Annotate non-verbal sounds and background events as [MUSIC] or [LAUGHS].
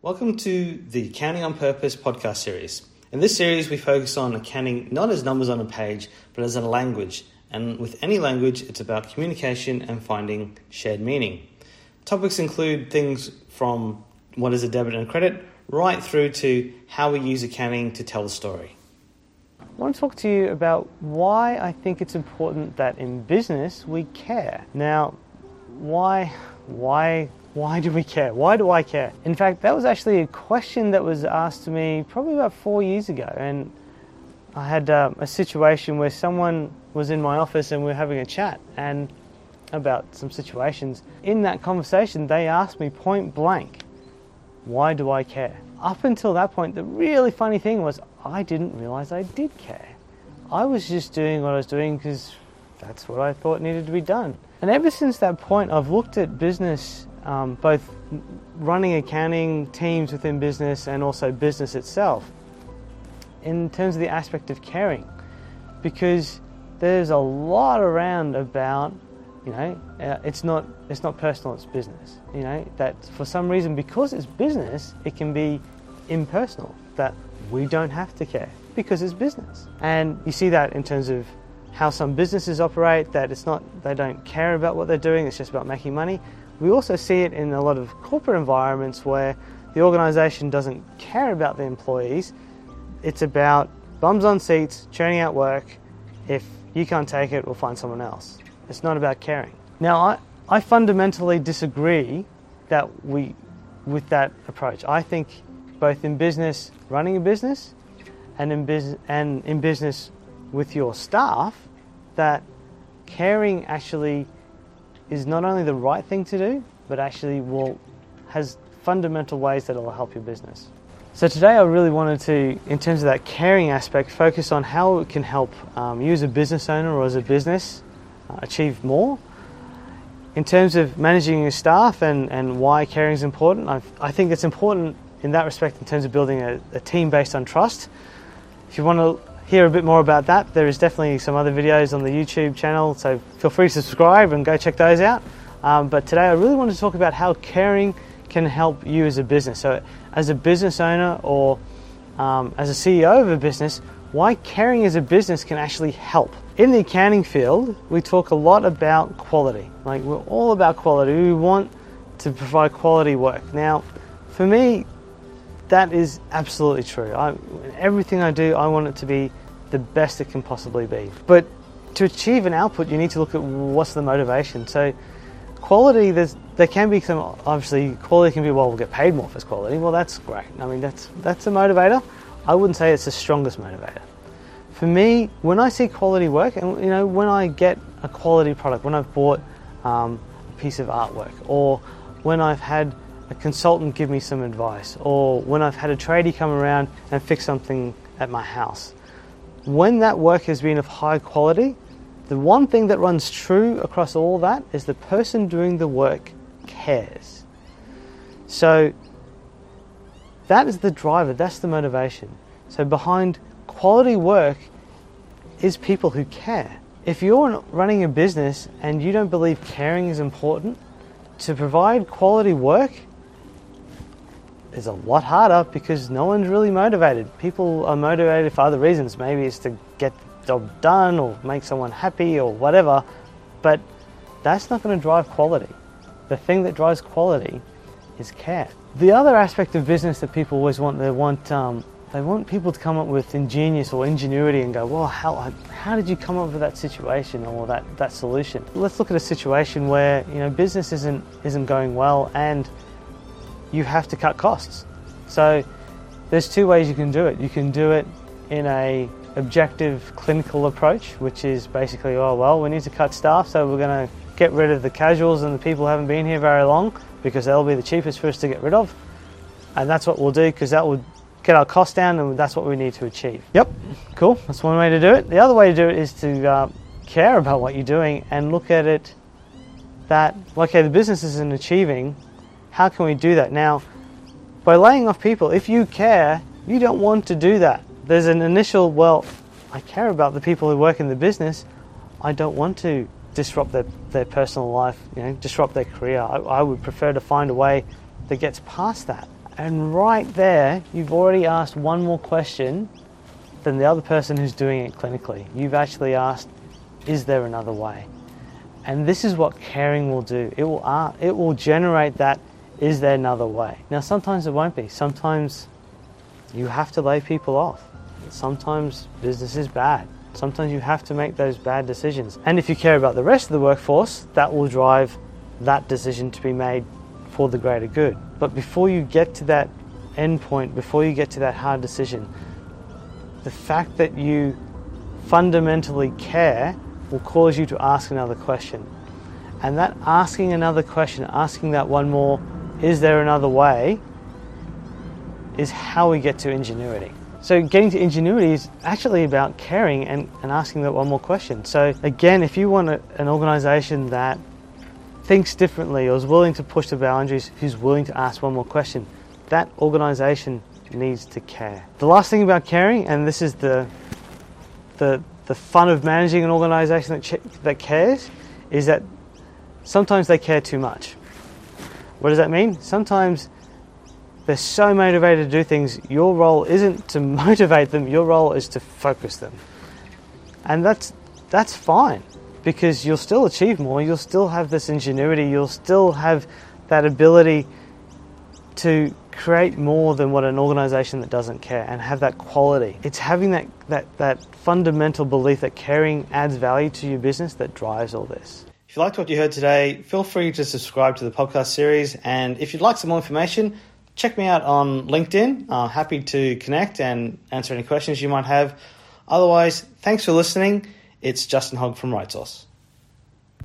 Welcome to the Accounting on Purpose podcast series. In this series, we focus on accounting not as numbers on a page, but as a language. And with any language, it's about communication and finding shared meaning. Topics include things from what is a debit and a credit, right through to how we use accounting to tell the story. I want to talk to you about why I think it's important that in business we care. Now, why, why, why do we care? Why do I care? In fact, that was actually a question that was asked to me probably about four years ago, and I had um, a situation where someone was in my office and we were having a chat and about some situations. In that conversation, they asked me point blank, "Why do I care?" Up until that point, the really funny thing was I didn't realize I did care. I was just doing what I was doing because that's what I thought needed to be done. And ever since that point, I've looked at business, um, both running accounting teams within business and also business itself, in terms of the aspect of caring, because there's a lot around about, you know, uh, it's not it's not personal, it's business. You know that for some reason, because it's business, it can be impersonal. That we don't have to care because it's business, and you see that in terms of how some businesses operate, that it's not, they don't care about what they're doing, it's just about making money. We also see it in a lot of corporate environments where the organisation doesn't care about the employees. It's about bums on seats, churning out work. If you can't take it, we'll find someone else. It's not about caring. Now, I, I fundamentally disagree that we, with that approach. I think both in business, running a business, and in, bus- and in business with your staff, that caring actually is not only the right thing to do, but actually will has fundamental ways that it will help your business. So today I really wanted to, in terms of that caring aspect, focus on how it can help um, you as a business owner or as a business uh, achieve more. In terms of managing your staff and, and why caring is important, I've, i think it's important in that respect in terms of building a, a team based on trust. If you want to hear a bit more about that, there is definitely some other videos on the YouTube channel, so feel free to subscribe and go check those out. Um, but today I really want to talk about how caring can help you as a business. So, as a business owner or um, as a CEO of a business, why caring as a business can actually help. In the accounting field, we talk a lot about quality. Like, we're all about quality. We want to provide quality work. Now, for me, that is absolutely true. I, everything I do, I want it to be the best it can possibly be. But to achieve an output, you need to look at what's the motivation. So, quality, there's, there can be some, obviously, quality can be, well, we'll get paid more for quality. Well, that's great. I mean, that's, that's a motivator. I wouldn't say it's the strongest motivator. For me, when I see quality work, and you know, when I get a quality product, when I've bought um, a piece of artwork, or when I've had a consultant give me some advice, or when I've had a tradie come around and fix something at my house. When that work has been of high quality, the one thing that runs true across all that is the person doing the work cares. So that is the driver, that's the motivation. So behind quality work is people who care. If you're running a business and you don't believe caring is important, to provide quality work, is a lot harder because no one's really motivated. People are motivated for other reasons. Maybe it's to get the job done or make someone happy or whatever, but that's not going to drive quality. The thing that drives quality is care. The other aspect of business that people always want, they want, um, they want people to come up with ingenious or ingenuity and go, well, how, how did you come up with that situation or that, that solution? Let's look at a situation where you know business isn't isn't going well and you have to cut costs. So there's two ways you can do it. You can do it in a objective clinical approach, which is basically, oh well, we need to cut staff, so we're going to get rid of the casuals and the people who haven't been here very long because they'll be the cheapest for us to get rid of. And that's what we'll do because that will get our costs down and that's what we need to achieve. Yep, cool. That's one way to do it. The other way to do it is to uh, care about what you're doing and look at it that, okay, the business isn't achieving how can we do that? Now, by laying off people, if you care, you don't want to do that. There's an initial, well, I care about the people who work in the business. I don't want to disrupt their, their personal life, you know, disrupt their career. I, I would prefer to find a way that gets past that. And right there, you've already asked one more question than the other person who's doing it clinically. You've actually asked, is there another way? And this is what caring will do. It will, uh, it will generate that, is there another way? Now, sometimes it won't be. Sometimes you have to lay people off. Sometimes business is bad. Sometimes you have to make those bad decisions. And if you care about the rest of the workforce, that will drive that decision to be made for the greater good. But before you get to that end point, before you get to that hard decision, the fact that you fundamentally care will cause you to ask another question. And that asking another question, asking that one more, is there another way, is how we get to ingenuity. So getting to ingenuity is actually about caring and, and asking that one more question. So again, if you want a, an organization that thinks differently or is willing to push the boundaries, who's willing to ask one more question, that organization needs to care. The last thing about caring, and this is the the the fun of managing an organization that, ch- that cares, is that sometimes they care too much. What does that mean? Sometimes they're so motivated to do things, your role isn't to [LAUGHS] motivate them, your role is to focus them. And that's, that's fine because you'll still achieve more, you'll still have this ingenuity, you'll still have that ability to create more than what an organization that doesn't care and have that quality. It's having that, that, that fundamental belief that caring adds value to your business that drives all this. If you liked what you heard today, feel free to subscribe to the podcast series. And if you'd like some more information, check me out on LinkedIn. I'm happy to connect and answer any questions you might have. Otherwise, thanks for listening. It's Justin Hogg from Right Sauce.